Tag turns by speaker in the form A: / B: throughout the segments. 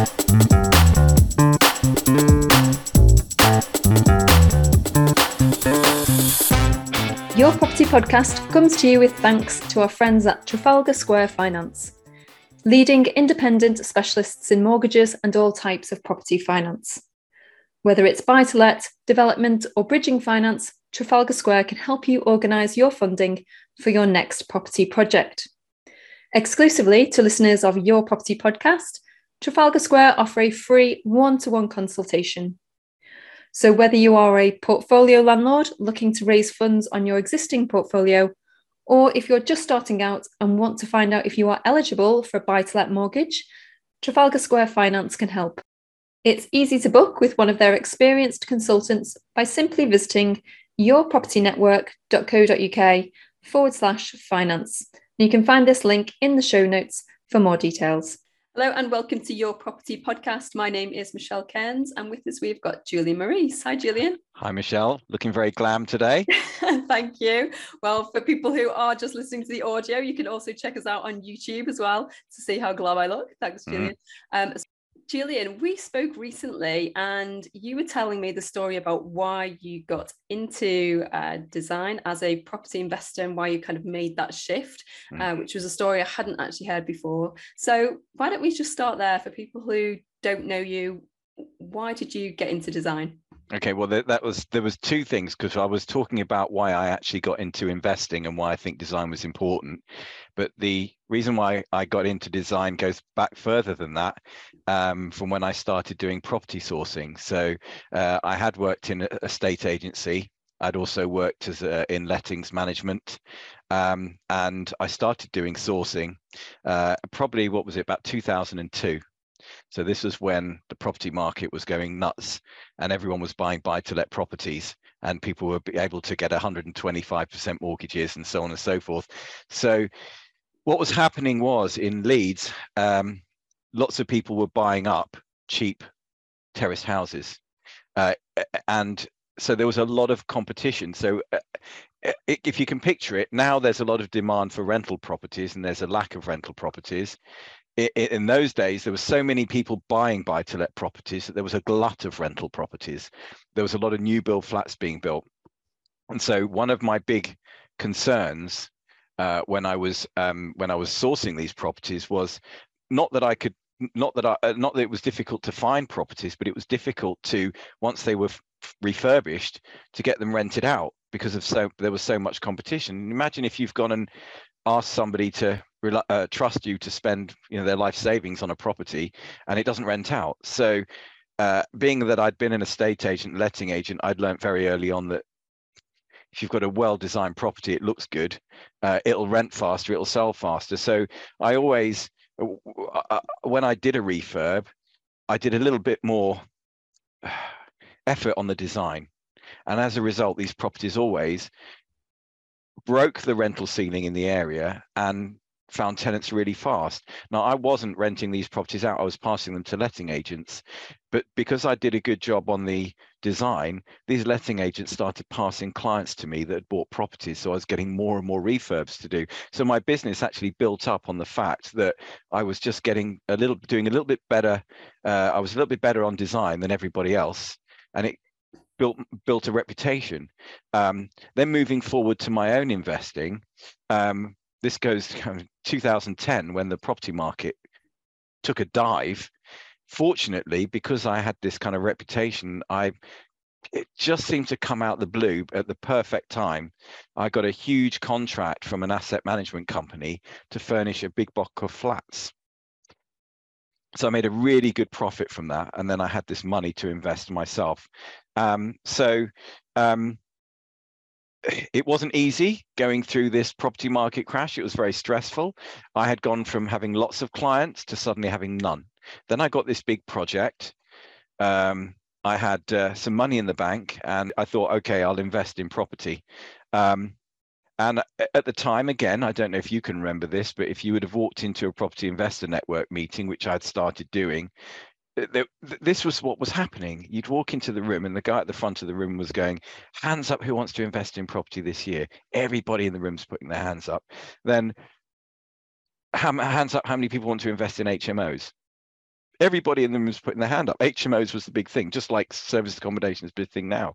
A: Your Property Podcast comes to you with thanks to our friends at Trafalgar Square Finance, leading independent specialists in mortgages and all types of property finance. Whether it's buy to let, development, or bridging finance, Trafalgar Square can help you organise your funding for your next property project. Exclusively to listeners of Your Property Podcast, Trafalgar Square offer a free one to one consultation so, whether you are a portfolio landlord looking to raise funds on your existing portfolio, or if you're just starting out and want to find out if you are eligible for a buy to let mortgage, Trafalgar Square Finance can help. It's easy to book with one of their experienced consultants by simply visiting yourpropertynetwork.co.uk forward slash finance. You can find this link in the show notes for more details. Hello and welcome to Your Property Podcast. My name is Michelle Cairns, and with us we've got Julian Maurice. Hi, Julian.
B: Hi, Michelle. Looking very glam today.
A: Thank you. Well, for people who are just listening to the audio, you can also check us out on YouTube as well to see how glam I look. Thanks, mm. Julian. Mm. Um, Julian, we spoke recently and you were telling me the story about why you got into uh, design as a property investor and why you kind of made that shift, mm. uh, which was a story I hadn't actually heard before. So, why don't we just start there for people who don't know you? Why did you get into design?
B: Okay, well, that was there was two things because I was talking about why I actually got into investing and why I think design was important, but the reason why I got into design goes back further than that, um, from when I started doing property sourcing. So uh, I had worked in a state agency. I'd also worked as a, in lettings management, um, and I started doing sourcing. Uh, probably what was it about 2002. So this was when the property market was going nuts and everyone was buying buy to let properties and people were able to get 125% mortgages and so on and so forth. So what was happening was in Leeds, um, lots of people were buying up cheap terrace houses. Uh, and so there was a lot of competition. So uh, if you can picture it, now there's a lot of demand for rental properties and there's a lack of rental properties in those days, there were so many people buying buy to let properties that there was a glut of rental properties. There was a lot of new build flats being built. And so one of my big concerns uh, when I was um, when I was sourcing these properties was not that I could not that I uh, not that it was difficult to find properties, but it was difficult to once they were refurbished to get them rented out because of so there was so much competition. Imagine if you've gone and asked somebody to uh, trust you to spend you know their life savings on a property and it doesn't rent out so uh, being that I'd been an estate agent, letting agent, I'd learned very early on that if you've got a well-designed property, it looks good, uh, it'll rent faster, it'll sell faster. So I always, uh, uh, when I did a refurb, I did a little bit more effort on the design. And as a result, these properties always broke the rental ceiling in the area and found tenants really fast. Now, I wasn't renting these properties out, I was passing them to letting agents. But because I did a good job on the design, these letting agents started passing clients to me that had bought properties. So I was getting more and more refurbs to do. So my business actually built up on the fact that I was just getting a little, doing a little bit better. Uh, I was a little bit better on design than everybody else. And it built built a reputation. Um, then moving forward to my own investing, um, this goes 2010 when the property market took a dive. Fortunately, because I had this kind of reputation, I it just seemed to come out the blue at the perfect time. I got a huge contract from an asset management company to furnish a big block of flats. So I made a really good profit from that, and then I had this money to invest myself. Um, so um, it wasn't easy going through this property market crash. It was very stressful. I had gone from having lots of clients to suddenly having none. Then I got this big project. Um, I had uh, some money in the bank and I thought, okay, I'll invest in property. Um, and at the time, again, I don't know if you can remember this, but if you would have walked into a property investor network meeting, which I'd started doing, this was what was happening. You'd walk into the room, and the guy at the front of the room was going, "Hands up! Who wants to invest in property this year?" Everybody in the room's putting their hands up. Then, hands up! How many people want to invest in HMOs? Everybody in them was putting their hand up. HMOs was the big thing, just like service accommodation is a big thing now.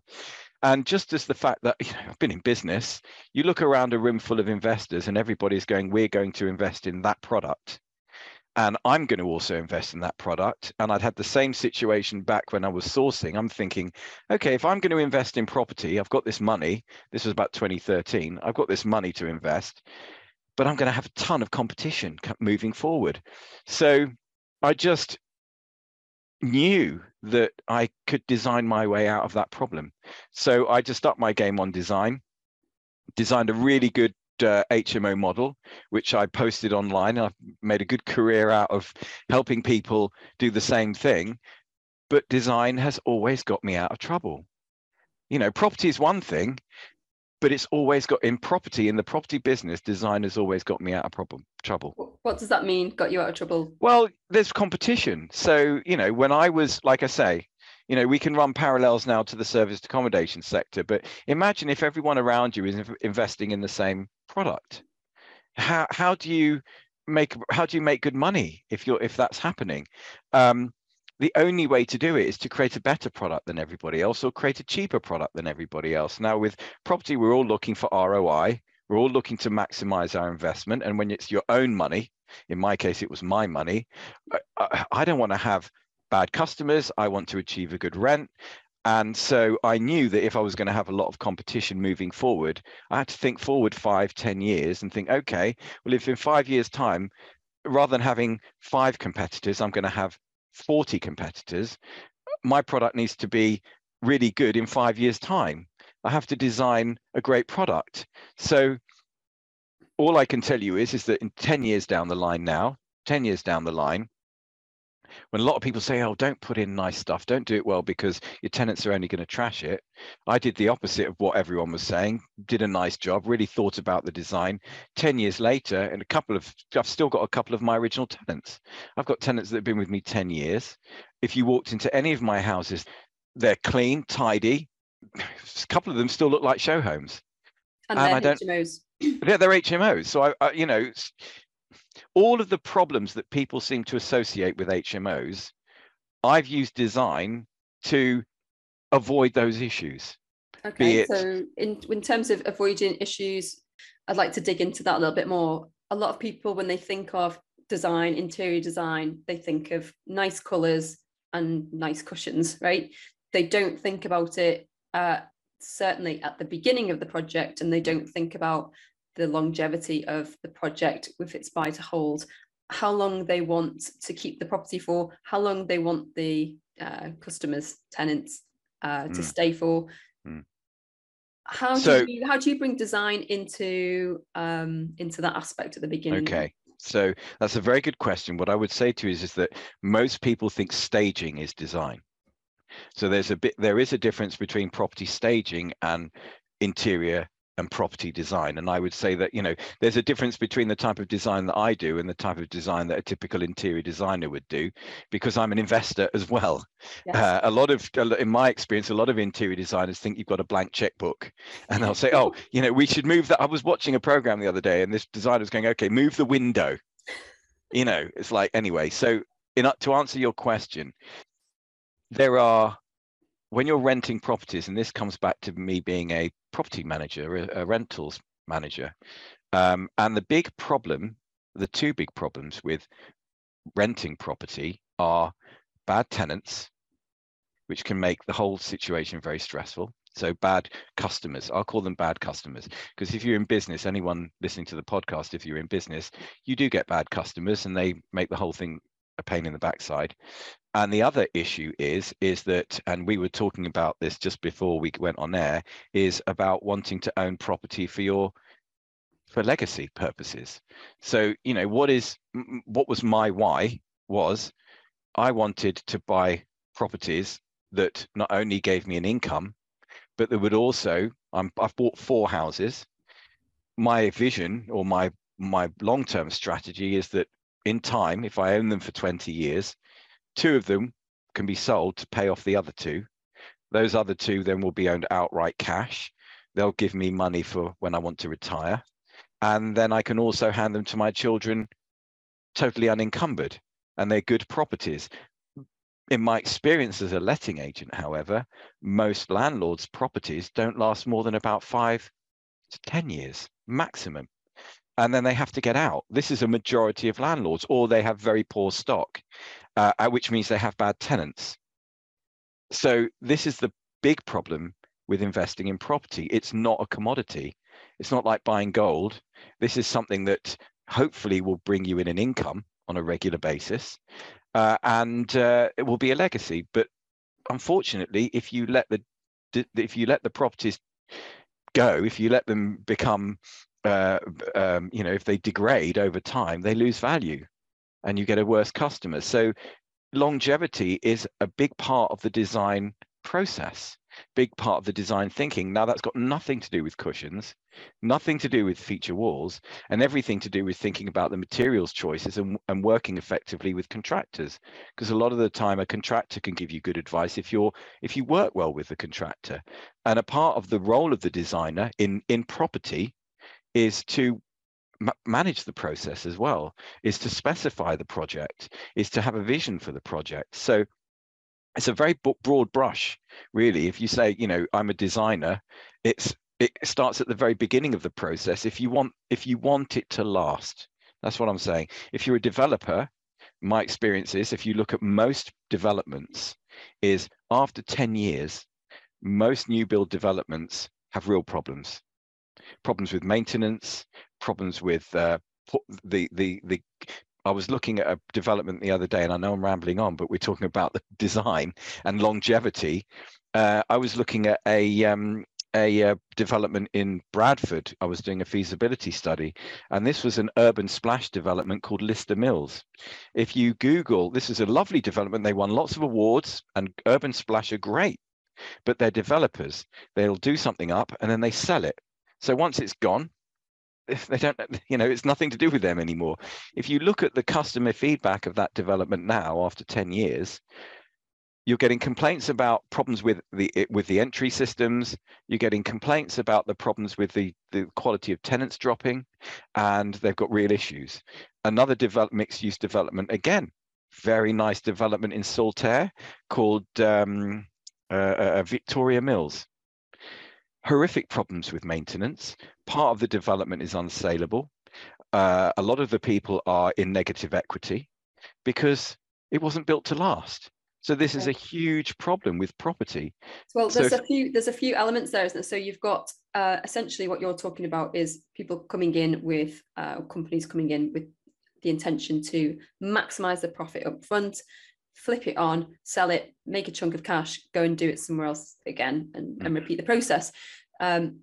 B: And just as the fact that you know, I've been in business, you look around a room full of investors and everybody's going, we're going to invest in that product. And I'm going to also invest in that product. And I'd had the same situation back when I was sourcing. I'm thinking, okay, if I'm going to invest in property, I've got this money. This was about 2013. I've got this money to invest, but I'm going to have a ton of competition moving forward. So I just knew that I could design my way out of that problem. So I just upped my game on design, designed a really good uh, HMO model, which I posted online. I've made a good career out of helping people do the same thing. But design has always got me out of trouble. You know, property is one thing, but it's always got in property in the property business design has always got me out of problem trouble
A: what does that mean got you out of trouble
B: well there's competition so you know when i was like i say you know we can run parallels now to the service accommodation sector but imagine if everyone around you is investing in the same product how how do you make how do you make good money if you're if that's happening um, the only way to do it is to create a better product than everybody else or create a cheaper product than everybody else. Now, with property, we're all looking for ROI. We're all looking to maximize our investment. And when it's your own money, in my case, it was my money, I, I don't want to have bad customers. I want to achieve a good rent. And so I knew that if I was going to have a lot of competition moving forward, I had to think forward five, ten years and think, okay, well, if in five years' time, rather than having five competitors, I'm going to have 40 competitors, my product needs to be really good in five years' time. I have to design a great product. So all I can tell you is, is that in 10 years down the line now, 10 years down the line, when a lot of people say, oh, don't put in nice stuff, don't do it well because your tenants are only going to trash it. I did the opposite of what everyone was saying, did a nice job, really thought about the design. 10 years later, and a couple of, I've still got a couple of my original tenants. I've got tenants that have been with me 10 years. If you walked into any of my houses, they're clean, tidy. A couple of them still look like show homes.
A: And, and I don't, HMOs.
B: Yeah, they're HMOs. So I, I, you know, all of the problems that people seem to associate with HMOs, I've used design to avoid those issues.
A: Okay, it... so in, in terms of avoiding issues, I'd like to dig into that a little bit more. A lot of people, when they think of design, interior design, they think of nice colours and nice cushions, right? They don't think about it uh, certainly at the beginning of the project, and they don't think about the longevity of the project with its buy to hold, how long they want to keep the property for, how long they want the uh, customers, tenants uh, to mm. stay for. Mm. How so, do you how do you bring design into um, into that aspect at the beginning?
B: Okay. So that's a very good question. What I would say to you is, is that most people think staging is design. So there's a bit there is a difference between property staging and interior and property design. And I would say that, you know, there's a difference between the type of design that I do and the type of design that a typical interior designer would do, because I'm an investor as well. Yes. Uh, a lot of, in my experience, a lot of interior designers think you've got a blank checkbook and they'll say, oh, you know, we should move that. I was watching a program the other day and this designer was going, okay, move the window. You know, it's like, anyway, so in, to answer your question, there are when you're renting properties, and this comes back to me being a property manager, a, a rentals manager, um, and the big problem, the two big problems with renting property are bad tenants, which can make the whole situation very stressful. So bad customers, I'll call them bad customers, because if you're in business, anyone listening to the podcast, if you're in business, you do get bad customers, and they make the whole thing a pain in the backside. And the other issue is, is that, and we were talking about this just before we went on air, is about wanting to own property for your for legacy purposes. So, you know, what is what was my why was I wanted to buy properties that not only gave me an income, but that would also I'm, I've bought four houses. My vision or my my long-term strategy is that in time, if I own them for 20 years, Two of them can be sold to pay off the other two. Those other two then will be owned outright cash. They'll give me money for when I want to retire. And then I can also hand them to my children totally unencumbered. And they're good properties. in my experience as a letting agent, however, most landlords' properties don't last more than about five to 10 years maximum. And then they have to get out. This is a majority of landlords, or they have very poor stock, uh, which means they have bad tenants. So, this is the big problem with investing in property. It's not a commodity. It's not like buying gold. This is something that hopefully will bring you in an income on a regular basis uh, and uh, it will be a legacy. But unfortunately, if you let the if you let the properties go, if you let them become, uh, um, you know, if they degrade over time, they lose value, and you get a worse customer. So longevity is a big part of the design process big part of the design thinking. Now that's got nothing to do with cushions, nothing to do with feature walls, and everything to do with thinking about the materials choices and, and working effectively with contractors. Because a lot of the time a contractor can give you good advice if you're if you work well with the contractor. And a part of the role of the designer in in property is to manage the process as well is to specify the project is to have a vision for the project. So it's a very broad brush really. If you say you know i'm a designer it's it starts at the very beginning of the process. If you want if you want it to last that's what i'm saying. If you're a developer my experience is if you look at most developments is after 10 years most new build developments have real problems problems with maintenance problems with uh, the the the I was looking at a development the other day, and I know I'm rambling on, but we're talking about the design and longevity. Uh, I was looking at a um, a uh, development in Bradford. I was doing a feasibility study, and this was an urban splash development called Lister Mills. If you Google, this is a lovely development. They won lots of awards, and urban splash are great, but they're developers. They'll do something up and then they sell it. So once it's gone, they don't you know it's nothing to do with them anymore. If you look at the customer feedback of that development now after 10 years you're getting complaints about problems with the with the entry systems. You're getting complaints about the problems with the the quality of tenants dropping and they've got real issues. Another develop mixed use development again very nice development in saltaire called um, uh, uh, victoria mills horrific problems with maintenance. Part of the development is unsaleable. Uh, a lot of the people are in negative equity because it wasn't built to last. So this is a huge problem with property.
A: Well, there's so a few there's a few elements there, isn't there? So you've got uh, essentially what you're talking about is people coming in with uh, companies coming in with the intention to maximize the profit up front, flip it on, sell it, make a chunk of cash, go and do it somewhere else again, and, and mm. repeat the process. Um,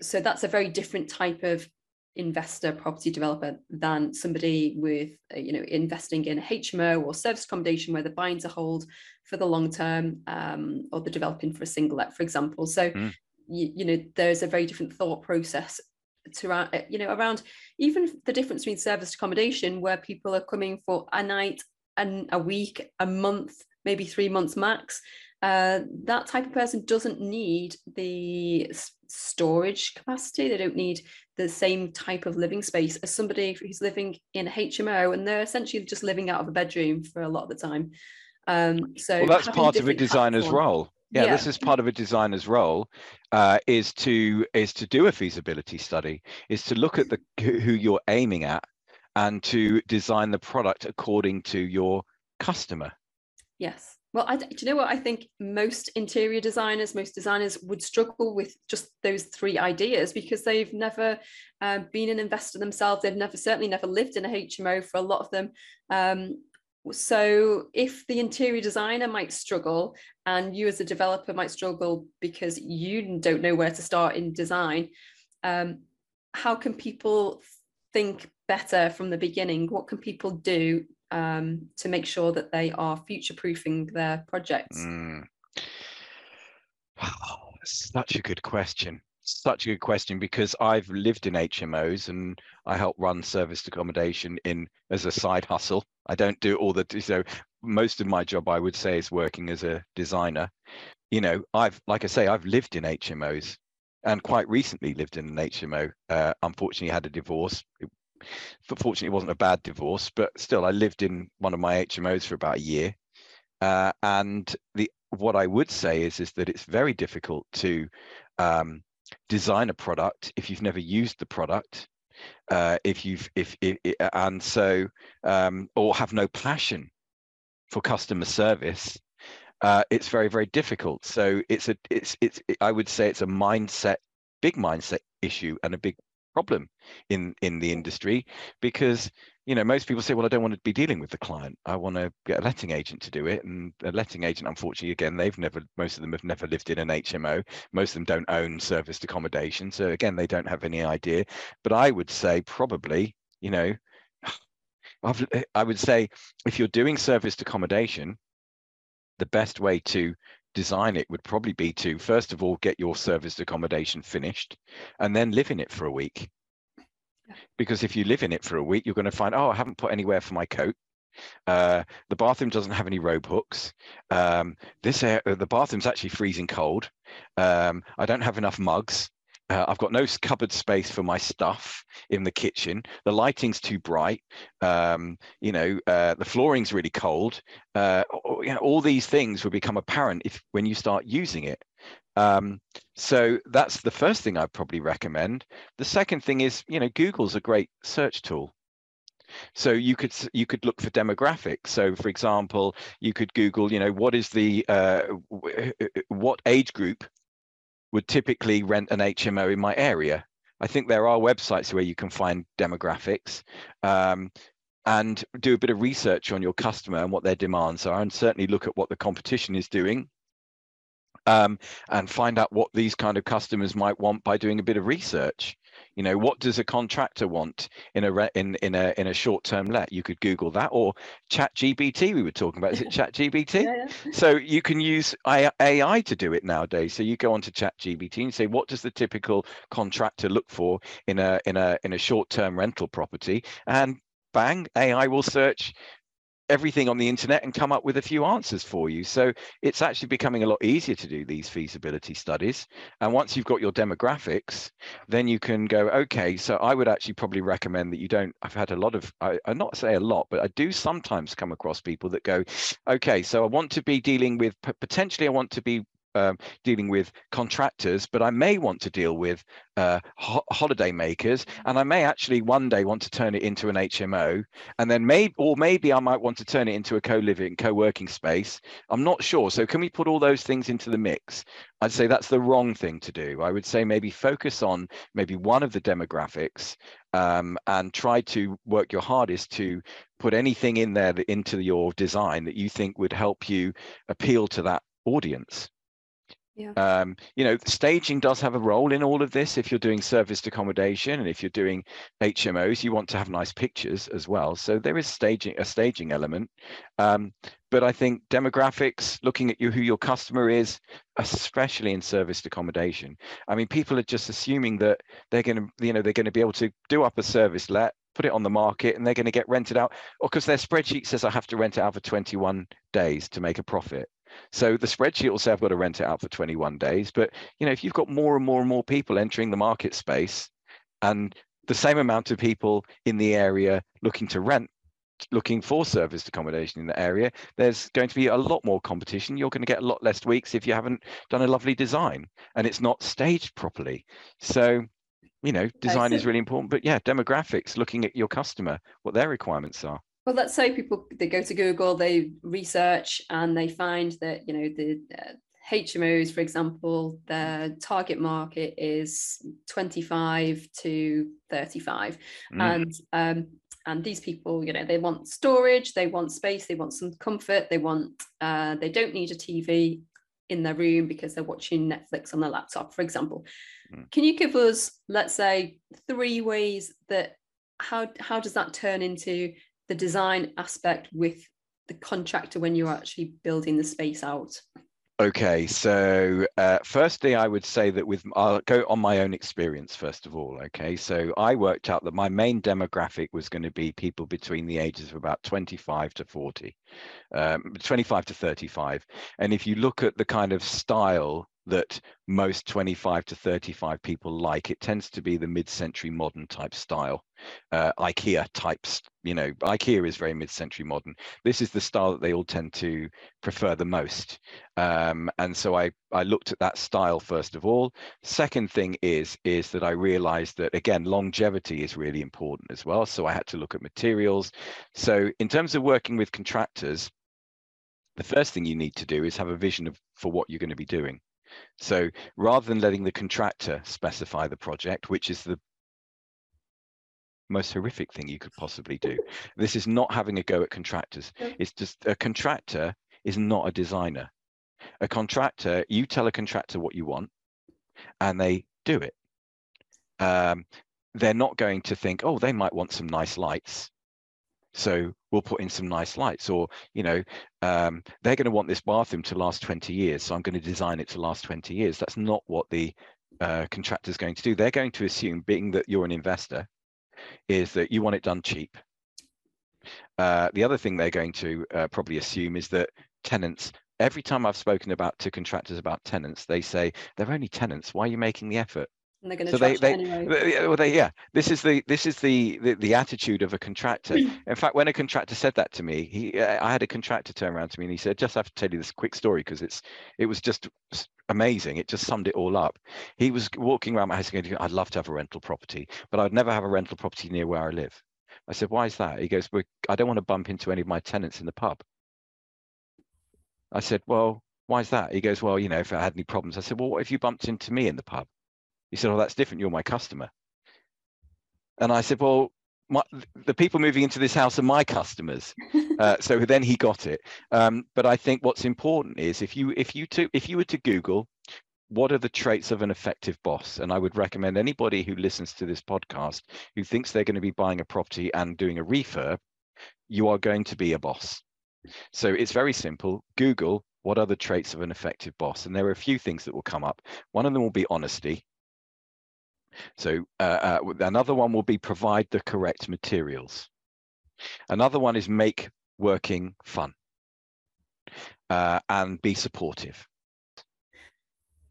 A: so that's a very different type of investor property developer than somebody with uh, you know investing in hmo or service accommodation where they're buying to hold for the long term um, or they're developing for a single let for example so mm. you, you know there's a very different thought process to you know around even the difference between service accommodation where people are coming for a night and a week a month maybe three months max uh, that type of person doesn't need the storage capacity. They don't need the same type of living space as somebody who's living in a HMO and they're essentially just living out of a bedroom for a lot of the time. Um, so
B: well, that's part of a designer's platform, role. Yeah, yeah, this is part of a designer's role uh, is to is to do a feasibility study, is to look at the who you're aiming at and to design the product according to your customer.
A: Yes. Well, I, do you know what? I think most interior designers, most designers would struggle with just those three ideas because they've never uh, been an investor themselves. They've never, certainly never lived in a HMO for a lot of them. Um, so if the interior designer might struggle and you as a developer might struggle because you don't know where to start in design, um, how can people think better from the beginning? What can people do um, to make sure that they are future proofing their projects? Mm.
B: Such a good question. Such a good question because I've lived in HMOs and I help run serviced accommodation in as a side hustle. I don't do all the so most of my job I would say is working as a designer. You know, I've like I say, I've lived in HMOs and quite recently lived in an HMO. Uh, unfortunately, had a divorce. It fortunately, it wasn't a bad divorce, but still, I lived in one of my HMOs for about a year. Uh, and the what I would say is is that it's very difficult to um, design a product if you've never used the product, uh, if you've if, if, if and so um, or have no passion for customer service. Uh, it's very very difficult. So it's a it's it's I would say it's a mindset big mindset issue and a big problem in in the industry because you know most people say well i don't want to be dealing with the client. I want to get a letting agent to do it. And a letting agent unfortunately again they've never most of them have never lived in an hmo most of them don't own serviced accommodation. So again they don't have any idea. But i would say probably you know I've, eh, i would say if you're doing serviced accommodation the best way to design it would probably be to first of all get your serviced accommodation finished and then live in it for a week because if you live in it for a week you're going to find oh i haven't put anywhere for my coat uh, the bathroom doesn't have any robe hooks. Um, this air, the bathroom's actually freezing cold. Um, I don't have enough mugs. Uh, I've got no cupboard space for my stuff in the kitchen. The lighting's too bright. Um, you know, uh, the flooring's really cold. Uh, you know, all these things will become apparent if when you start using it. Um, so that's the first thing I'd probably recommend. The second thing is, you know, Google's a great search tool. So you could you could look for demographics. So, for example, you could Google, you know, what is the uh, what age group would typically rent an HMO in my area. I think there are websites where you can find demographics um, and do a bit of research on your customer and what their demands are, and certainly look at what the competition is doing. Um, and find out what these kind of customers might want by doing a bit of research. You know, what does a contractor want in a re- in in a in a short term let? You could Google that or Chat GBT. We were talking about is it Chat GBT? yeah, yeah. So you can use AI to do it nowadays. So you go onto Chat GBT and say, what does the typical contractor look for in a in a in a short term rental property? And bang, AI will search everything on the internet and come up with a few answers for you. So it's actually becoming a lot easier to do these feasibility studies. And once you've got your demographics, then you can go, okay, so I would actually probably recommend that you don't, I've had a lot of, I, I not say a lot, but I do sometimes come across people that go, okay, so I want to be dealing with, potentially I want to be um, dealing with contractors, but I may want to deal with uh, ho- holiday makers, and I may actually one day want to turn it into an HMO, and then maybe, or maybe I might want to turn it into a co-living, co-working space. I'm not sure. So can we put all those things into the mix? I'd say that's the wrong thing to do. I would say maybe focus on maybe one of the demographics um, and try to work your hardest to put anything in there that, into your design that you think would help you appeal to that audience. Yeah. Um, you know, staging does have a role in all of this. If you're doing serviced accommodation and if you're doing HMOs, you want to have nice pictures as well. So there is staging a staging element. Um, but I think demographics, looking at you who your customer is, especially in serviced accommodation. I mean, people are just assuming that they're going to, you know, they're going to be able to do up a service let, put it on the market, and they're going to get rented out, or because their spreadsheet says I have to rent it out for 21 days to make a profit. So the spreadsheet will say I've got to rent it out for 21 days. But you know, if you've got more and more and more people entering the market space and the same amount of people in the area looking to rent looking for serviced accommodation in the area, there's going to be a lot more competition. You're going to get a lot less weeks if you haven't done a lovely design and it's not staged properly. So, you know, design is really important. But yeah, demographics, looking at your customer, what their requirements are
A: well let's say people they go to google they research and they find that you know the uh, hmos for example their target market is 25 to 35 mm. and um, and these people you know they want storage they want space they want some comfort they want uh, they don't need a tv in their room because they're watching netflix on their laptop for example mm. can you give us let's say three ways that how how does that turn into the design aspect with the contractor when you're actually building the space out?
B: Okay, so uh, firstly, I would say that with I'll go on my own experience first of all. Okay, so I worked out that my main demographic was going to be people between the ages of about 25 to 40, um, 25 to 35. And if you look at the kind of style that most 25 to 35 people like. It tends to be the mid-century modern type style, uh, IKEA types. You know, IKEA is very mid-century modern. This is the style that they all tend to prefer the most. Um, and so I I looked at that style first of all. Second thing is is that I realized that again longevity is really important as well. So I had to look at materials. So in terms of working with contractors, the first thing you need to do is have a vision of for what you're going to be doing. So rather than letting the contractor specify the project, which is the most horrific thing you could possibly do. This is not having a go at contractors. It's just a contractor is not a designer. A contractor, you tell a contractor what you want and they do it. Um, they're not going to think, oh, they might want some nice lights. So we'll put in some nice lights or, you know, um, they're going to want this bathroom to last 20 years. So I'm going to design it to last 20 years. That's not what the uh, contractor is going to do. They're going to assume, being that you're an investor, is that you want it done cheap. Uh, the other thing they're going to uh, probably assume is that tenants every time I've spoken about to contractors about tenants, they say they're only tenants. Why are you making the effort?
A: And they're going to so they, they, anyway.
B: They, well, they, yeah, this is the this is the the, the attitude of a contractor. In fact, when a contractor said that to me, he uh, I had a contractor turn around to me and he said, "Just have to tell you this quick story because it's it was just amazing. It just summed it all up. He was walking around my house going, "I'd love to have a rental property, but I'd never have a rental property near where I live." I said, "Why is that?" He goes, well, "I don't want to bump into any of my tenants in the pub." I said, well, why is that? He goes, well, you know, if I had any problems. I said, well, what if you bumped into me in the pub? He said, oh, that's different. You're my customer. And I said, well, my, the people moving into this house are my customers. Uh, so then he got it. Um, but I think what's important is if you if you to, if you were to Google what are the traits of an effective boss, and I would recommend anybody who listens to this podcast who thinks they're going to be buying a property and doing a refurb, you are going to be a boss. So it's very simple. Google what are the traits of an effective boss, and there are a few things that will come up. One of them will be honesty. So uh, uh, another one will be provide the correct materials. Another one is make working fun uh, and be supportive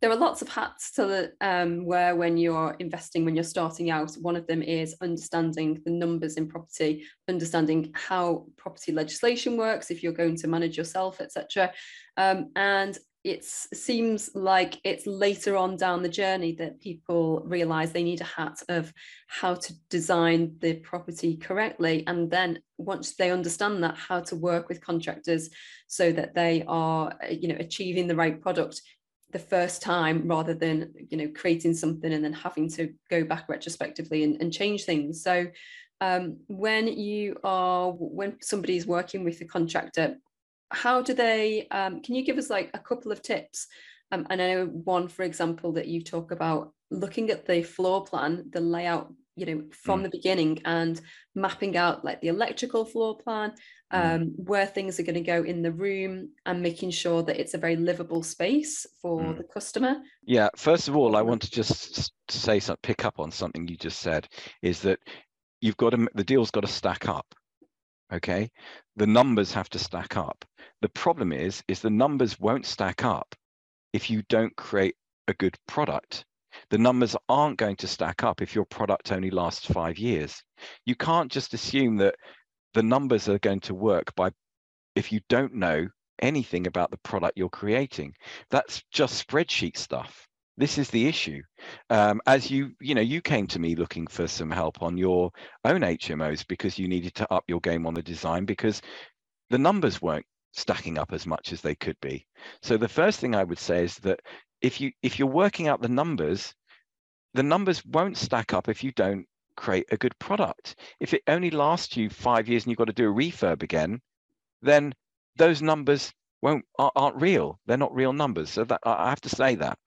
A: there are lots of hats to the, um, wear when you're investing, when you're starting out. One of them is understanding the numbers in property, understanding how property legislation works, if you're going to manage yourself, etc. Um, and it seems like it's later on down the journey that people realize they need a hat of how to design the property correctly. And then once they understand that how to work with contractors so that they are you know achieving the right product the first time rather than you know creating something and then having to go back retrospectively and, and change things. So um, when you are when somebody is working with a contractor how do they um, can you give us like a couple of tips um, and i know one for example that you talk about looking at the floor plan the layout you know from mm. the beginning and mapping out like the electrical floor plan mm. um, where things are going to go in the room and making sure that it's a very livable space for mm. the customer
B: yeah first of all i want to just say something pick up on something you just said is that you've got to the deal's got to stack up okay the numbers have to stack up the problem is is the numbers won't stack up if you don't create a good product the numbers aren't going to stack up if your product only lasts five years. You can't just assume that the numbers are going to work by if you don't know anything about the product you're creating. That's just spreadsheet stuff. This is the issue. Um, as you, you know, you came to me looking for some help on your own HMOs because you needed to up your game on the design because the numbers weren't stacking up as much as they could be. So the first thing I would say is that if you if you're working out the numbers, the numbers won't stack up if you don't create a good product. If it only lasts you five years and you've got to do a refurb again, then those numbers won't aren't real. They're not real numbers. So that I have to say that.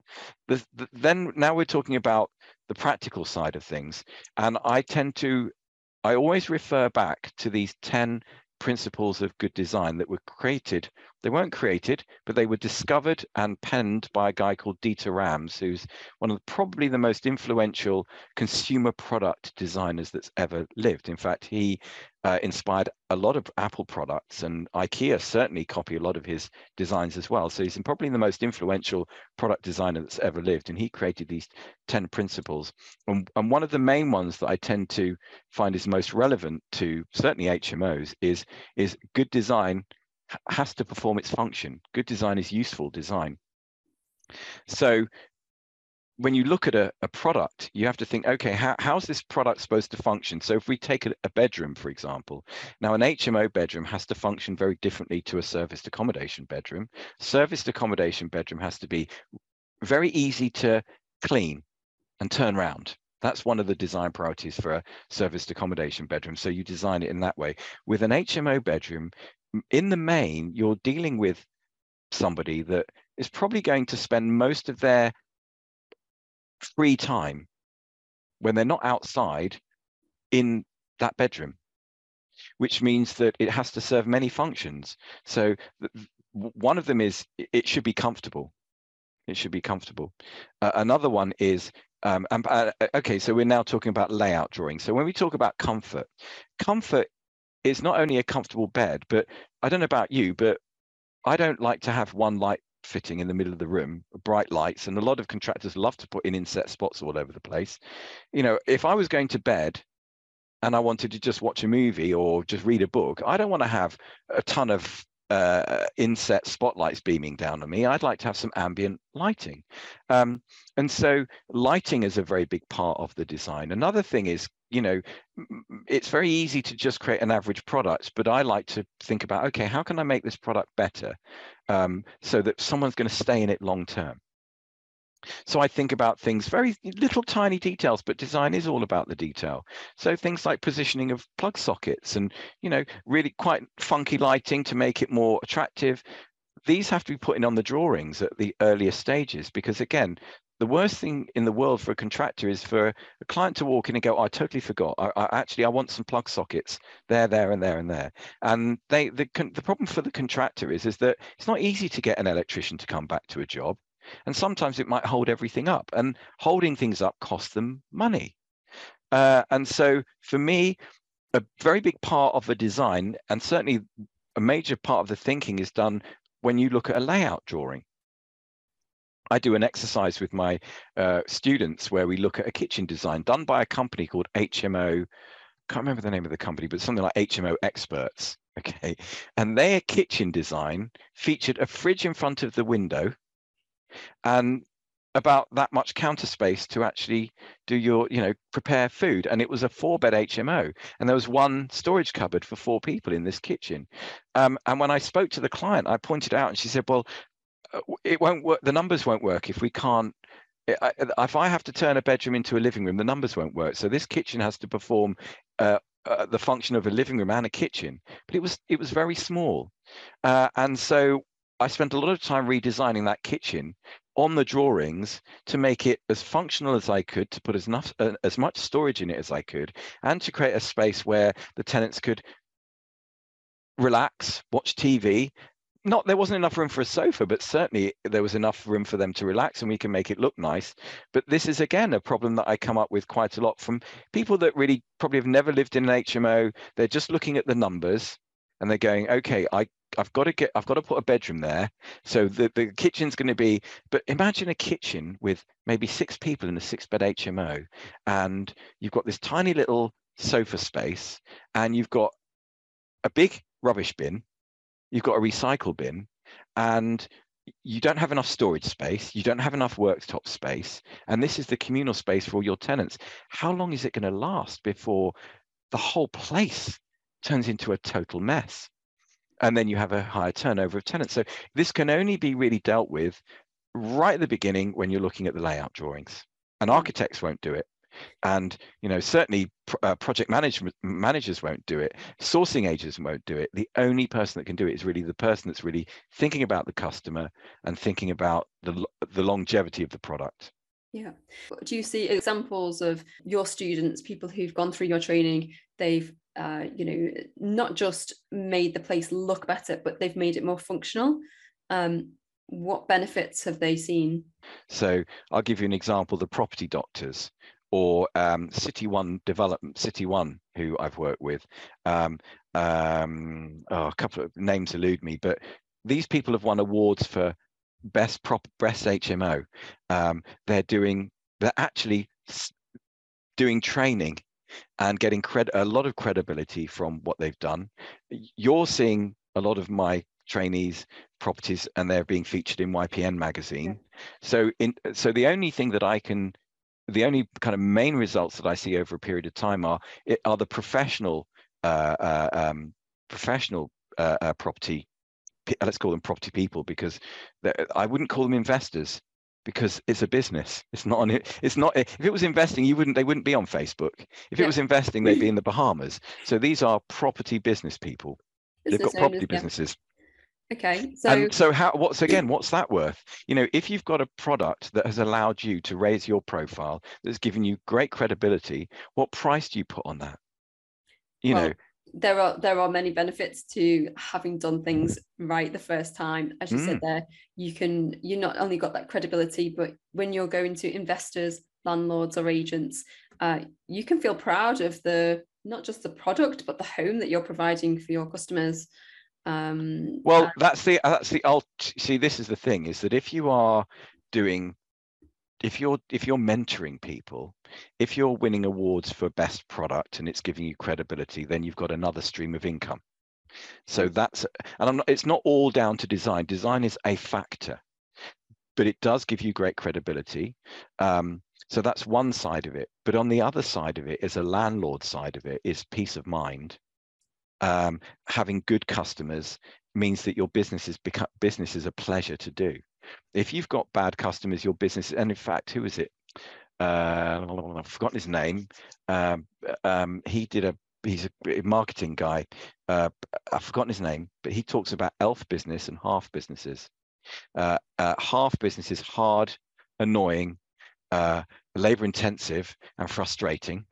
B: The, the, then now we're talking about the practical side of things, and I tend to I always refer back to these ten principles of good design that were created. They weren't created, but they were discovered and penned by a guy called Dieter Rams, who's one of the, probably the most influential consumer product designers that's ever lived. In fact, he uh, inspired a lot of Apple products, and IKEA certainly copy a lot of his designs as well. So he's probably the most influential product designer that's ever lived, and he created these 10 principles. And, and one of the main ones that I tend to find is most relevant to certainly HMOs is, is good design has to perform its function. Good design is useful design. So when you look at a, a product, you have to think, okay, how, how's this product supposed to function? So if we take a, a, bedroom, for example, now an HMO bedroom has to function very differently to a serviced accommodation bedroom. Serviced accommodation bedroom has to be very easy to clean and turn around. That's one of the design priorities for a serviced accommodation bedroom. So you design it in that way. With an HMO bedroom, in the main, you're dealing with somebody that is probably going to spend most of their free time when they're not outside in that bedroom, which means that it has to serve many functions. So one of them is it should be comfortable. It should be comfortable. Uh, another one is um, uh, uh, okay, so we're now talking about layout drawing. So when we talk about comfort, comfort is not only a comfortable bed, but I don't know about you, but I don't like to have one light fitting in the middle of the room, bright lights, and a lot of contractors love to put in inset spots all over the place. You know, if I was going to bed and I wanted to just watch a movie or just read a book, I don't want to have a ton of uh, inset spotlights beaming down on me. I'd like to have some ambient lighting. Um, and so lighting is a very big part of the design. Another thing is, you know, it's very easy to just create an average product, but I like to think about, okay, how can I make this product better um, so that someone's going to stay in it long term? So I think about things, very little tiny details, but design is all about the detail. So things like positioning of plug sockets and, you know, really quite funky lighting to make it more attractive. These have to be put in on the drawings at the earlier stages because again, the worst thing in the world for a contractor is for a client to walk in and go, oh, I totally forgot. I, I, actually, I want some plug sockets there, there, and there, and there. And they, the, the problem for the contractor is, is that it's not easy to get an electrician to come back to a job. And sometimes it might hold everything up, and holding things up costs them money. Uh, and so for me, a very big part of the design, and certainly a major part of the thinking, is done when you look at a layout drawing. I do an exercise with my uh, students where we look at a kitchen design done by a company called HMO. I can't remember the name of the company, but something like HMO Experts. Okay, and their kitchen design featured a fridge in front of the window and about that much counter space to actually do your, you know, prepare food. And it was a four bed HMO. And there was one storage cupboard for four people in this kitchen. Um, and when I spoke to the client, I pointed out and she said, well, it won't work. The numbers won't work if we can't. If I have to turn a bedroom into a living room, the numbers won't work. So this kitchen has to perform uh, uh, the function of a living room and a kitchen. But it was it was very small, uh, and so I spent a lot of time redesigning that kitchen on the drawings to make it as functional as I could, to put as enough uh, as much storage in it as I could, and to create a space where the tenants could relax, watch TV. Not there wasn't enough room for a sofa, but certainly there was enough room for them to relax, and we can make it look nice. But this is again a problem that I come up with quite a lot from people that really probably have never lived in an HMO. They're just looking at the numbers and they're going, okay, I I've got to get I've got to put a bedroom there. So the, the kitchen's going to be but imagine a kitchen with maybe six people in a six bed HMO and you've got this tiny little sofa space and you've got a big rubbish bin, you've got a recycle bin and you don't have enough storage space, you don't have enough worktop space, and this is the communal space for all your tenants. How long is it going to last before the whole place turns into a total mess? and then you have a higher turnover of tenants. So this can only be really dealt with right at the beginning when you're looking at the layout drawings. And hmm. architects won't do it. And you know certainly uh, project management managers won't do it. Sourcing agents won't do it. The only person that can do it is really the person that's really thinking about the customer and thinking about the the longevity of the product.
A: Yeah. Do you see examples of your students, people who've gone through your training, they've uh, you know, not just made the place look better, but they've made it more functional. Um, what benefits have they seen?
B: So I'll give you an example. The property doctors. Or um, City One Development, City One, who I've worked with. Um, um, oh, a couple of names elude me, but these people have won awards for best prop, best HMO. Um, they're doing, they're actually doing training and getting cred- a lot of credibility from what they've done. You're seeing a lot of my trainees properties and they're being featured in YPN magazine. Yeah. So in so the only thing that I can the only kind of main results that I see over a period of time are are the professional uh, uh, um, professional uh, uh property let's call them property people because I wouldn't call them investors because it's a business. It's not on it. It's not. If it was investing, you wouldn't. They wouldn't be on Facebook. If yeah. it was investing, they'd be in the Bahamas. So these are property business people. Business They've got property owners, businesses.
A: Yeah. Okay. So
B: and so how? What's again? What's that worth? You know, if you've got a product that has allowed you to raise your profile, that's given you great credibility, what price do you put on that? You well, know
A: there are there are many benefits to having done things right the first time as you mm. said there you can you not only got that credibility but when you're going to investors landlords or agents uh, you can feel proud of the not just the product but the home that you're providing for your customers um,
B: well that's the that's the ult see this is the thing is that if you are doing if you're if you're mentoring people if you're winning awards for best product and it's giving you credibility then you've got another stream of income. So that's and i'm not it's not all down to design. Design is a factor but it does give you great credibility. Um, so that's one side of it. But on the other side of it is a landlord side of it is peace of mind um, having good customers means that your business is business is a pleasure to do if you've got bad customers, your business, and in fact, who is it? Uh, I've forgotten his name. Um, um, he did a he's a marketing guy. Uh, I've forgotten his name, but he talks about elf business and half businesses. Uh, uh, half business is hard, annoying, uh, labor intensive, and frustrating.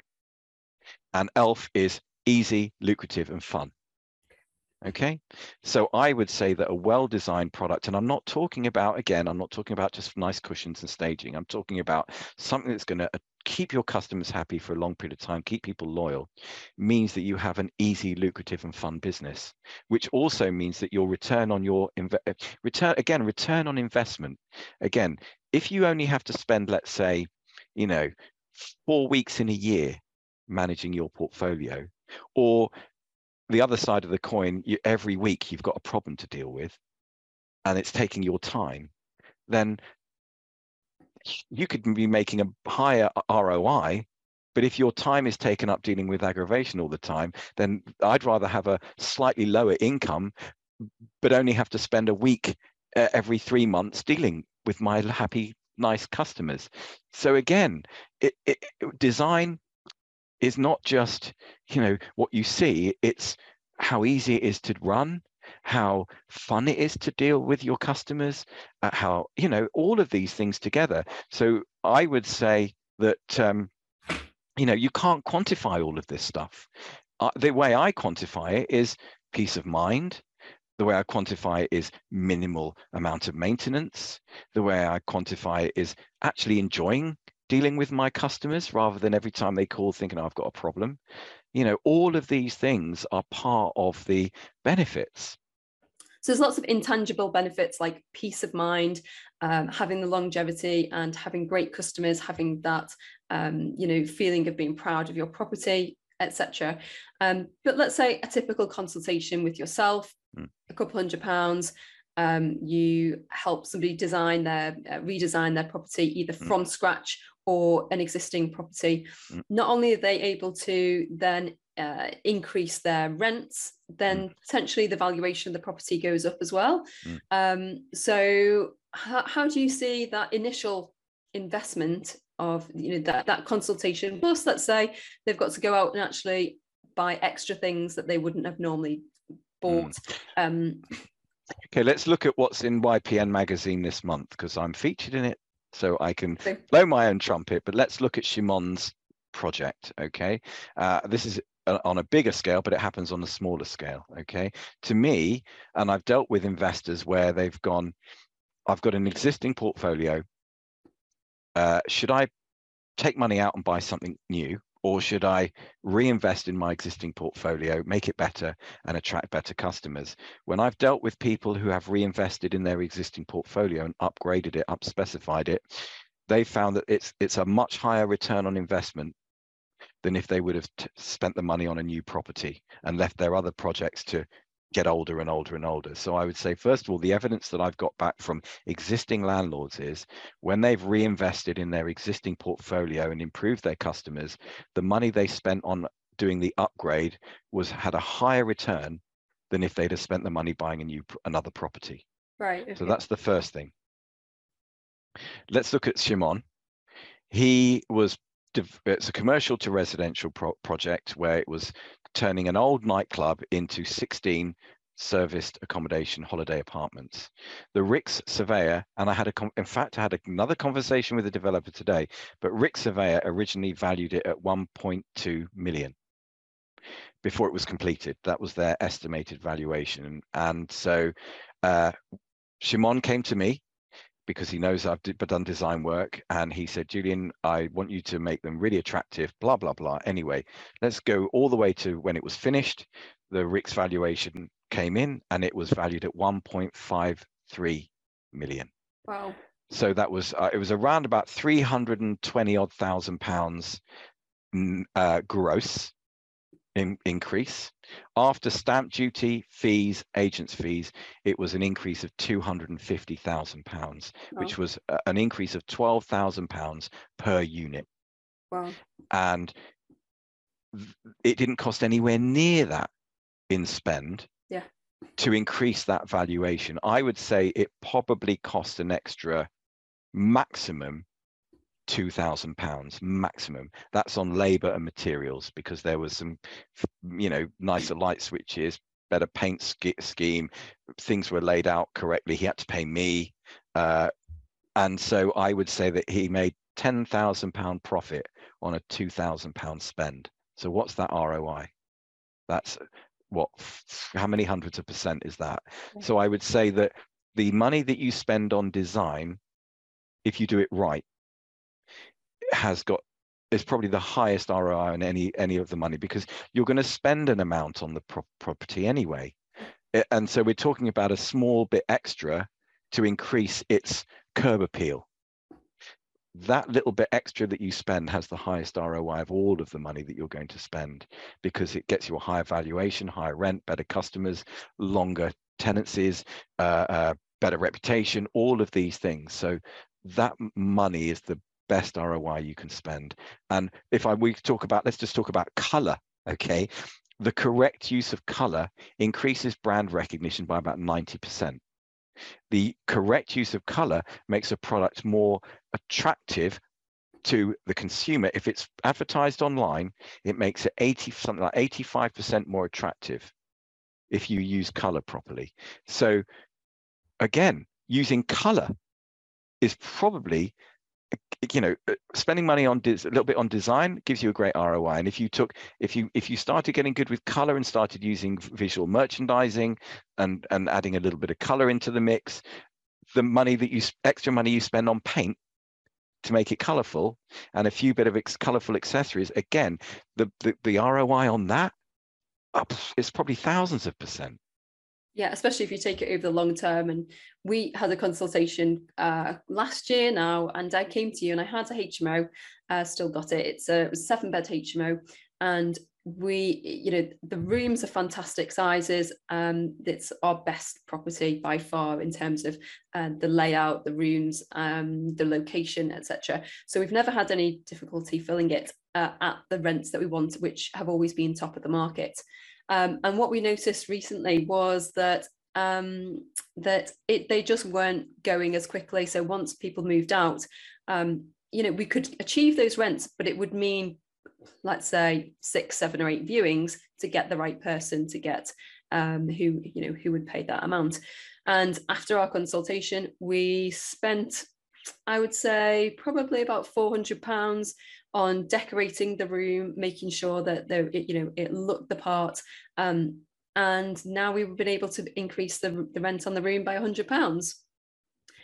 B: And elf is easy, lucrative, and fun. Okay, so I would say that a well-designed product, and I'm not talking about, again, I'm not talking about just nice cushions and staging. I'm talking about something that's going to uh, keep your customers happy for a long period of time, keep people loyal, means that you have an easy, lucrative, and fun business, which also means that your return on your inv- uh, return, again, return on investment. Again, if you only have to spend, let's say, you know, four weeks in a year managing your portfolio, or the other side of the coin, you, every week you've got a problem to deal with, and it's taking your time, then you could be making a higher ROI. But if your time is taken up dealing with aggravation all the time, then I'd rather have a slightly lower income, but only have to spend a week uh, every three months dealing with my happy, nice customers. So again, it, it, design is not just you know what you see it's how easy it is to run how fun it is to deal with your customers uh, how you know all of these things together. So i would say that um, you know you can't quantify all of this stuff. Uh, the way i quantify it is peace of mind. The way I quantify it is minimal amount of maintenance. The way I quantify it is actually enjoying dealing with my customers rather than every time they call thinking oh, I've got a problem. You know, all of these things are part of the benefits.
A: So there's lots of intangible benefits like peace of mind, um, having the longevity and having great customers, having that um, you know feeling of being proud of your property, etc. Um, but let's say a typical consultation with yourself, mm. a couple hundred pounds. Um, you help somebody design their uh, redesign their property either mm. from scratch or an existing property, mm. not only are they able to then uh, increase their rents, then mm. potentially the valuation of the property goes up as well. Mm. Um, so, how, how do you see that initial investment of you know that that consultation plus let's say they've got to go out and actually buy extra things that they wouldn't have normally bought mm. um,
B: okay let's look at what's in ypn magazine this month because i'm featured in it so I can blow my own trumpet, but let's look at Shimon's project, okay? Uh, this is on a bigger scale, but it happens on a smaller scale, okay? To me, and I've dealt with investors where they've gone, I've got an existing portfolio. Uh, should I take money out and buy something new or should I reinvest in my existing portfolio, make it better, and attract better customers? When I've dealt with people who have reinvested in their existing portfolio and upgraded it, up specified it, they found that it's it's a much higher return on investment than if they would have spent the money on a new property and left their other projects to get older and older and older. So I would say, first of all, the evidence that I've got back from existing landlords is when they've reinvested in their existing portfolio and improved their customers, the money they spent on doing the upgrade was had a higher return than if they'd have spent the money buying a new another property.
A: Right. Okay.
B: So that's the first thing. Let's look at Shimon. He was it's a commercial to residential pro project where it was turning an old nightclub into 16 serviced accommodation holiday apartments. The RICS surveyor, and I had a, in fact, I had another conversation with the developer today, but RICS surveyor originally valued it at 1.2 million before it was completed. That was their estimated valuation. And so uh, Shimon came to me because he knows I've done design work. And he said, Julian, I want you to make them really attractive, blah, blah, blah. Anyway, let's go all the way to when it was finished. The RICS valuation came in and it was valued at 1.53 million.
A: Wow.
B: So that was, uh, it was around about 320 odd thousand pounds uh, gross in, increase. After stamp duty, fees, agents' fees, it was an increase of £250,000, which was an increase of £12,000 per unit.
A: Wow.
B: And it didn't cost anywhere near that in spend
A: yeah.
B: to increase that valuation. I would say it probably cost an extra maximum two thousand pounds maximum. That's on labour and materials because there was some, you know, nicer light switches, better paint sch- scheme, things were laid out correctly. He had to pay me, uh, and so I would say that he made ten thousand pound profit on a two thousand pound spend. So what's that ROI? That's what? How many hundreds of percent is that? So I would say that the money that you spend on design, if you do it right, has got is probably the highest ROI on any any of the money because you're going to spend an amount on the pro- property anyway, and so we're talking about a small bit extra to increase its curb appeal. That little bit extra that you spend has the highest ROI of all of the money that you're going to spend because it gets you a higher valuation, higher rent, better customers, longer tenancies, uh, uh, better reputation, all of these things. So that money is the best ROI you can spend. And if I we talk about, let's just talk about color, okay? The correct use of color increases brand recognition by about 90%. The correct use of color makes a product more attractive to the consumer. If it's advertised online, it makes it 80 something like 85% more attractive if you use color properly. So again, using color is probably you know uh, spending money on a little bit on design gives you a great roi and if you took if you if you started getting good with color and started using visual merchandising and and adding a little bit of color into the mix the money that you extra money you spend on paint to make it colorful and a few bit of ex- colorful accessories again the, the the roi on that it's probably thousands of percent
A: yeah, especially if you take it over the long term. And we had a consultation uh, last year now, and I came to you and I had a HMO, uh, still got it. It's a, it was a seven bed HMO, and we, you know, the rooms are fantastic sizes. Um, it's our best property by far in terms of uh, the layout, the rooms, um, the location, etc. So we've never had any difficulty filling it uh, at the rents that we want, which have always been top of the market. Um, and what we noticed recently was that um, that it they just weren't going as quickly. So once people moved out, um, you know, we could achieve those rents, but it would mean, let's say, six, seven, or eight viewings to get the right person to get um, who you know who would pay that amount. And after our consultation, we spent, I would say, probably about four hundred pounds on decorating the room, making sure that the, it, you know it looked the part. Um, and now we've been able to increase the, the rent on the room by hundred pounds.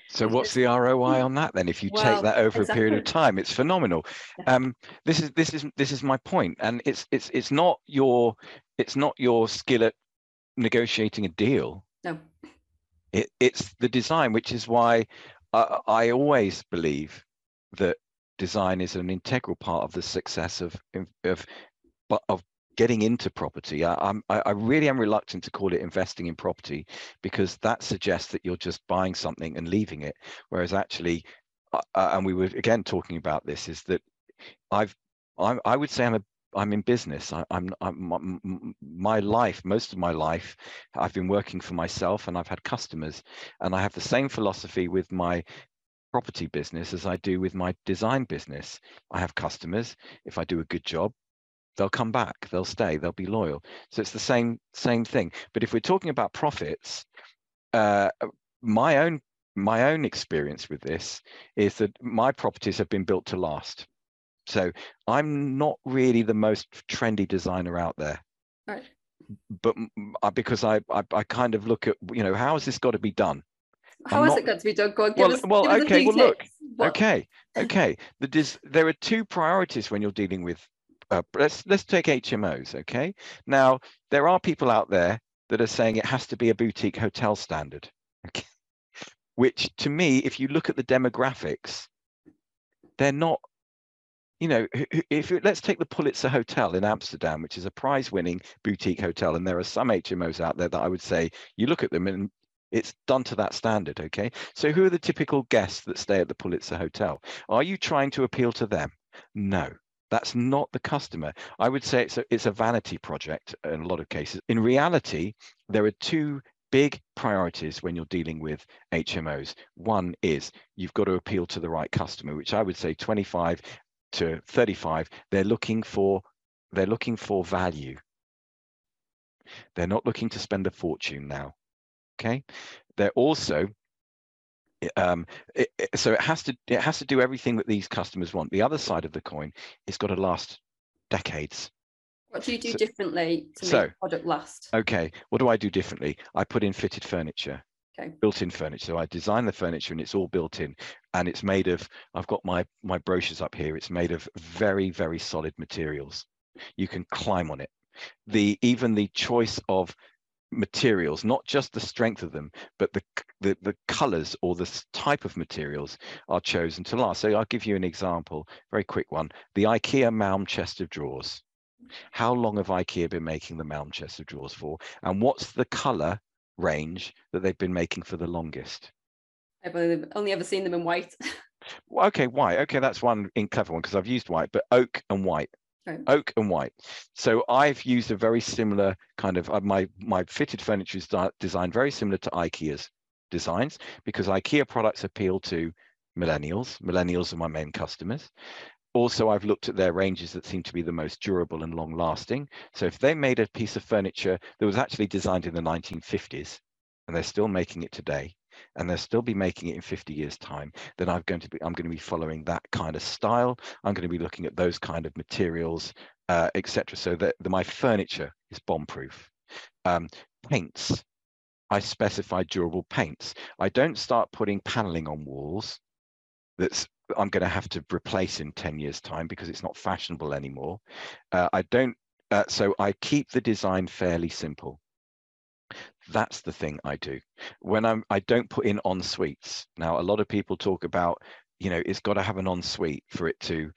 B: So what's the ROI on that then? If you
A: Well,
B: take that over a period of time, it's phenomenal. Um, this is this is this is my point, and it's it's it's not your it's not your skill at negotiating a deal.
A: No.
B: It, it's the design, which is why I, I always believe that design is an integral part of the success of of of getting into property. I, I'm I really am reluctant to call it investing in property because that suggests that you're just buying something and leaving it, whereas actually, uh, uh, and we were again talking about this, is that I've I, I would say I'm a I'm in business. I, I'm, I'm m- m- my life, most of my life, I've been working for myself, and I've had customers, and I have the same philosophy with my property business as I do with my design business. I have customers. If I do a good job, they'll come back, they'll stay, they'll be loyal. So it's the same same thing. But if we're talking about profits, uh, my own my own experience with this is that my properties have been built to last. So I'm not really the most trendy designer out there.
A: Right.
B: But because I, I I kind of look at you know how has this got to be done?
A: How
B: I'm
A: has
B: not-
A: it got to be done? Go on,
B: Well-
A: us,
B: well, okay, well, look.
A: What-
B: Okay, okay. The dis- there are two priorities when you're dealing with. Uh, let's let's take HMOs. Okay. Now there are people out there that are saying it has to be a boutique hotel standard. Okay. Which to me, if you look at the demographics, they're not. You know, if you- let's take the Pulitzer Hotel in Amsterdam, which is a prize-winning boutique hotel, and there are some HMOs out there that I would say you look at them and it's done to that standard. Okay. So who are the typical guests that stay at the Pulitzer Hotel? Are you trying to appeal to them? No, that's not the customer. I would say it's a, it's a vanity project in a lot of cases. In reality, there are two big priorities when you're dealing with HMOs. One is you've got to appeal to the right customer, which I would say 25 to 35, they're looking for they're looking for value. They're not looking to spend a fortune now. Okay. They're also um, it, it- so it has to it has to do everything that these customers want. The other side of the coin, it's got to last decades.
A: What do you do
B: So-
A: differently to
B: so-
A: make the product last?
B: Okay, what do I do differently? I put in fitted furniture.
A: Okay.
B: Built-in furniture. So I design the furniture and it's all built in, and it's made of. I've got my my brochures up here. It's made of very very solid materials. You can climb on it. The even the choice of materials, not just the strength of them, but the the the colors or the type of materials are chosen to last. So I'll give you an example, very quick one. The IKEA Malm chest of drawers. How long have IKEA been making the Malm chest of drawers for? And what's the color range that they've been making for the longest?
A: I've only, only ever seen them in white.
B: Okay, white. Okay, that's one in clever one because I've used white, but oak and white.
A: Right.
B: Oak and white. So I've used a very similar kind of uh, my my fitted furniture is designed very similar to IKEA's designs because IKEA products appeal to millennials. Millennials are my main customers. Also, I've looked at their ranges that seem to be the most durable and long lasting. So if they made a piece of furniture that was actually designed in the 1950s and they're still making it today, and they'll still be making it in 50 years time then i'm going to be i'm going to be following that kind of style. I'm going to be looking at those kind of materials uh, etc so that the, my furniture is bomb proof um, paints i specify durable paints. I don't start putting paneling on walls that's i'm going to have to replace in 10 years time because it's not fashionable anymore. Uh, i don't uh, so i keep the design fairly simple that's the thing I do. When I'm, I don't put in en suites. Now, a lot of people talk about, you know, it's got to have an en suite for it to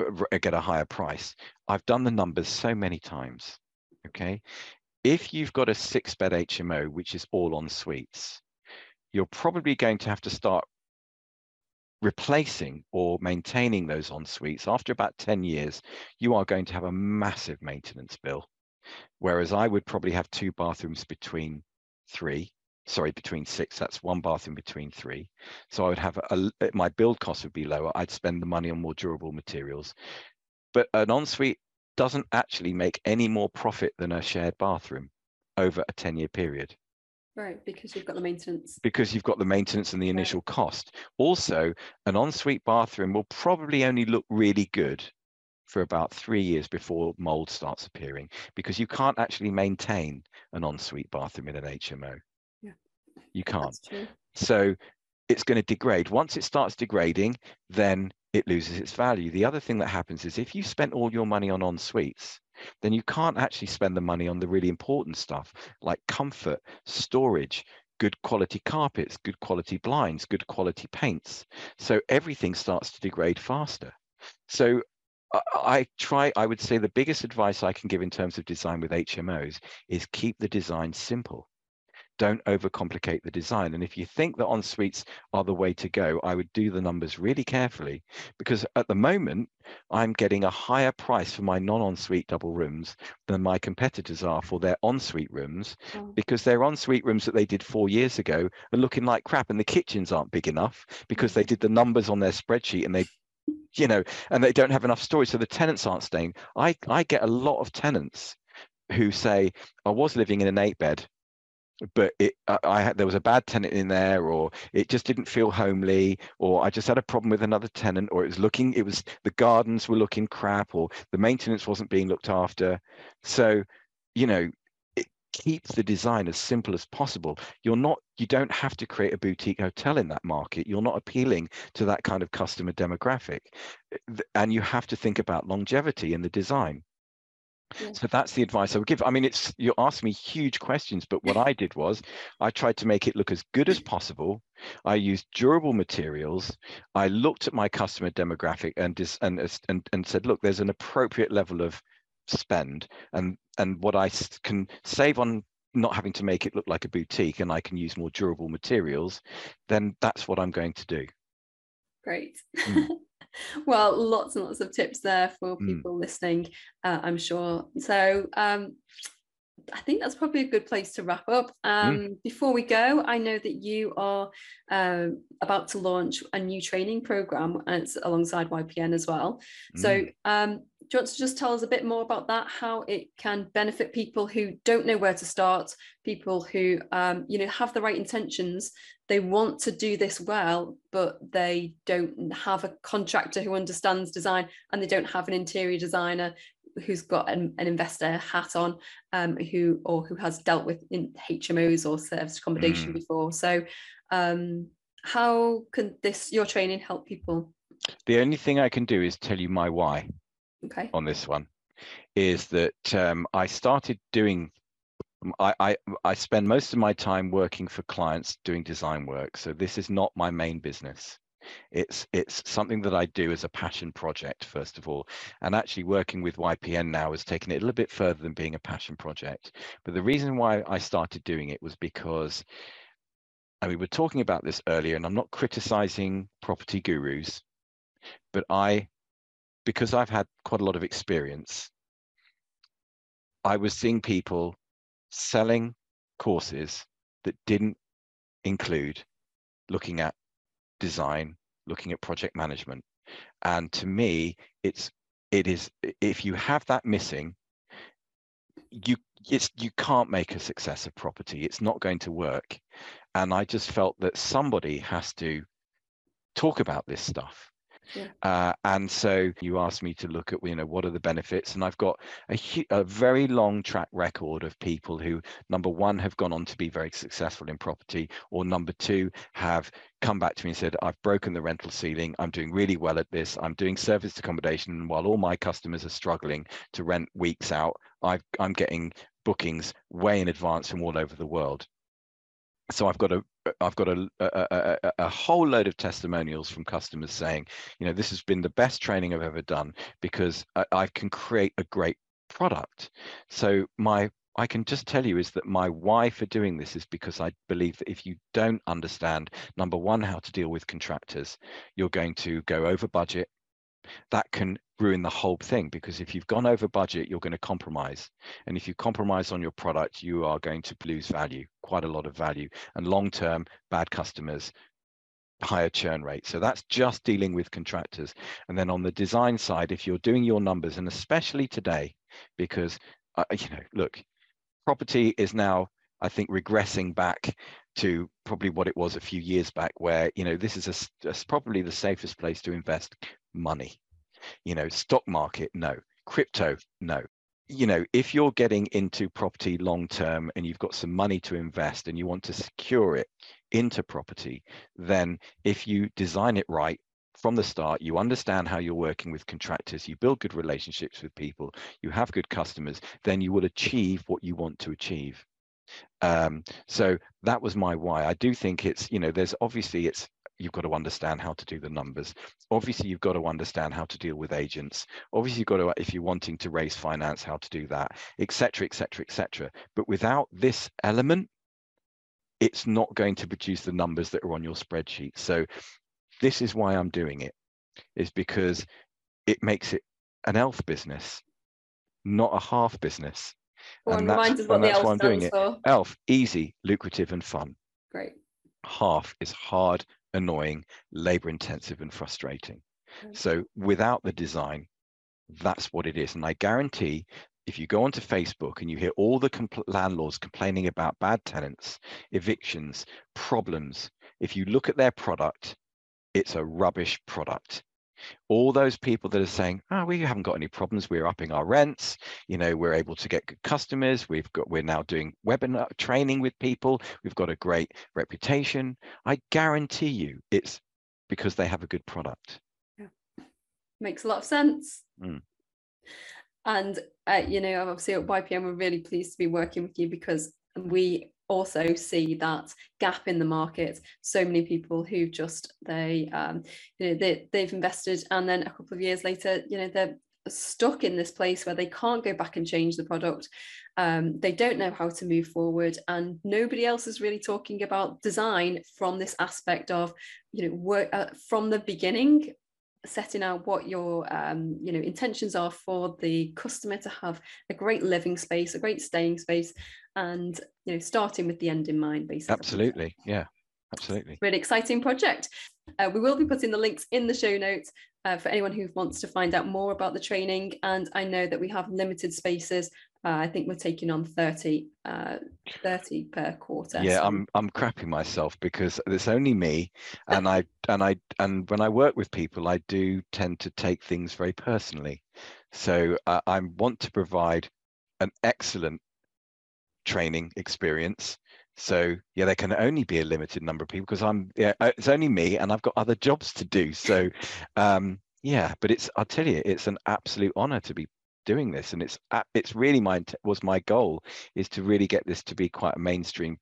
B: uh, get a higher price. I've done the numbers so many times. Okay. If you've got a six bed HMO, which is all en suites, you're probably going to have to start replacing or maintaining those en suites after about 10 years you are going to have a massive maintenance bill whereas i would probably have two bathrooms between three sorry between six that's one bathroom between three. So i would have a, uh, my build cost would be lower i'd spend the money on more durable materials. But an ensuite doesn't actually make any more profit than a shared bathroom over a 10 year period.
A: Right, because you've got the maintenance.
B: because you've got the maintenance and the initial cost. Also an ensuite bathroom will probably only look really good for about three years before mold starts appearing because you can't actually maintain an ensuite bathroom in an hmo
A: Yeah.
B: you can't so it's going to degrade. Once it starts degrading, then it loses its value. The other thing that happens is if you spent all your money on en suites, then you can't actually spend the money on the really important stuff like comfort, storage, good quality carpets, good quality blinds, good quality paints. So everything starts to degrade faster. So I try, I would say the biggest advice I can give in terms of design with HMOs is keep the design simple don't overcomplicate the design. And if you think that en suites are the way to go, I would do the numbers really carefully because at the moment, I'm getting a higher price for my non en suite double rooms than my competitors are for their en suite rooms oh. because their en suite rooms that they did four years ago are looking like crap and the kitchens aren't big enough because they mm. did the numbers on their spreadsheet and they you know and they don't have enough storage so the tenants aren't staying. I i get a lot of tenants who say i was living in an eight bed but it I, I there was a bad tenant in there or it just didn't feel homely or I just had a problem with another tenant or it was looking it was the gardens were looking crap or the maintenance wasn't being looked after. So you know keep the design as simple as possible you're not you don't have to create a boutique hotel in that market you're not appealing to that kind of customer demographic and you have to think about longevity in the design so that's the advice I would give. I mean, it's you asked me huge questions, but what I did was I tried to make it look as good as possible. I used durable materials. I looked at my customer demographic and dis, and, and and said, look, there's an appropriate level of spend, and and what I can save on not having to make it look like a boutique, and I can use more durable materials, then that's what I'm going to do.
A: Great. Mm. well, lots and lots of tips there for hmm. people mm. listening, uh, I'm sure. So, um, I think that's probably a good place to wrap up. Um, mm. Before we go, I know that you are uh, about to launch a new training program, and it's alongside YPN as well. Mm. So, um, do you want to just tell us a bit more about that? How it can benefit people who don't know where to start, people who um, you know have the right intentions, they want to do this well, but they don't have a contractor who understands design, and they don't have an interior designer who's got an, an investor hat on, um, who or who has dealt with in HMOs or service accommodation mm. before. So, um, how can this your training help people?
B: The only thing I can do is tell you my why.
A: Okay.
B: On this one, is that um, I started doing. I, I I spend most of my time working for clients doing design work. So this is not my main business. It's it's something that I do as a passion project first of all, and actually working with YPN now has taken it a little bit further than being a passion project. But the reason why I started doing it was because, and we were talking about this earlier, and I'm not criticizing property gurus, but I, because I've had quite a lot of experience, I was seeing people selling courses that didn't include looking at design, looking at project management. And to me, it's it is if you have that missing, you it's you can't make a success of property. It's not going to work. And I just felt that somebody has to talk about this stuff yeah. Uh, and so you asked me to look at, you know, what are the benefits? And I've got a, a very long track record of people who, number one, have gone on to be very successful in property, or number two, have come back to me and said, I've broken the rental ceiling. I'm doing really well at this. I'm doing service accommodation. And while all my customers are struggling to rent weeks out, I've, I'm getting bookings way in advance from all over the world so I've got a I've got a, a, a, a, whole load of testimonials from customers saying, you know, this has been the best training I've ever done because I, I can create a great product. So my I can just tell you is that my why for doing this is because I believe that if you don't understand number one how to deal with contractors, you're going to go over budget, that can ruin the whole thing because if you've gone over budget, you're going to compromise. And if you compromise on your product, you are going to lose value, quite a lot of value. And long term, bad customers, higher churn rate. So that's just dealing with contractors. And then on the design side, if you're doing your numbers, and especially today, because uh, you know, look, property is now, I think, regressing back to probably what it was a few years back, where you know this is a, a, probably the safest place to invest money. You know, stock market, no. Crypto, no. You know, if you're getting into property long term and you've got some money to invest and you want to secure it, into property, then if you design it right from the start, you understand how you're working with contractors, you build good relationships with people, you have good customers, then you will achieve what you want to achieve. Um, so that was my why. I do think it's, you know, there's obviously it's you've got to understand how to do the numbers. Obviously, you've got to understand how to deal with agents. Obviously, you've got to, if you're wanting to raise finance, how to do that, etc., etc., etc. But without this element, it's not going to produce the numbers that are on your spreadsheet. So this is why I'm doing it, is because it makes it an elf business, not a half business.
A: Well, and that's, and that's why I'm doing it.
B: Elf, easy, lucrative, and fun.
A: Great.
B: Half is hard, annoying, labor intensive, and frustrating. Mm. So without the design, that's what it is. And I guarantee if you go onto Facebook and you hear all the compl- landlords complaining about bad tenants, evictions, problems, if you look at their product, it's a rubbish product. All those people that are saying, "Oh, we haven't got any problems. We're upping our rents. You know, we're able to get good customers. We've got, we're now doing webinar training with people. We've got a great reputation." I guarantee you, it's because they have a good product.
A: Yeah, makes a lot of sense.
B: Mm.
A: And uh, you know, obviously at YPN, we're really pleased to be working with you because we also see that gap in the market. So many people who just they um you know they, they've invested and then a couple of years later you know they're stuck in this place where they can't go back and change the product. Um, they don't know how to move forward and nobody else is really talking about design from this aspect of you know work uh, from the beginning setting out what your um, you know intentions are for the customer to have a great living space a great staying space and you know starting with the end in mind basically
B: absolutely yeah absolutely
A: really exciting project uh, we will be putting the links in the show notes uh, for anyone who wants to find out more about the training and i know that we have limited spaces uh, I think we're taking on 30, uh, 30 per quarter.
B: Yeah, so. I'm I'm crapping myself because it's only me, and I and I and when I work with people, I do tend to take things very personally. So uh, I want to provide an excellent training experience. So yeah, there can only be a limited number of people because I'm yeah, uh, it's only me, and I've got other jobs to do. So um, yeah, but it's I'll tell you, it's an absolute honor to be doing this and it's it's really my was my goal is to really get this to be quite a mainstream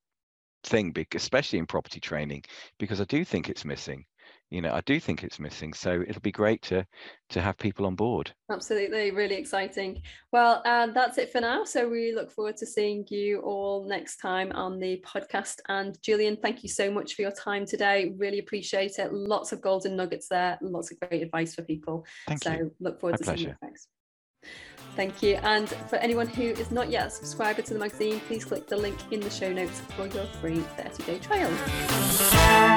B: thing especially in property training because i do think it's missing you know i do think it's missing so it'll be great to to have people on board
A: absolutely really exciting well uh, that's it for now so we look forward to seeing you all next time on the podcast and julian thank you so much for your time today really appreciate it lots of golden nuggets there lots of great advice for people
B: thank
A: so
B: you.
A: look forward
B: My
A: to
B: pleasure.
A: seeing you next Thank you. And for anyone who is not yet a subscriber to the magazine, please click the link in the show notes for your free 30 day trial.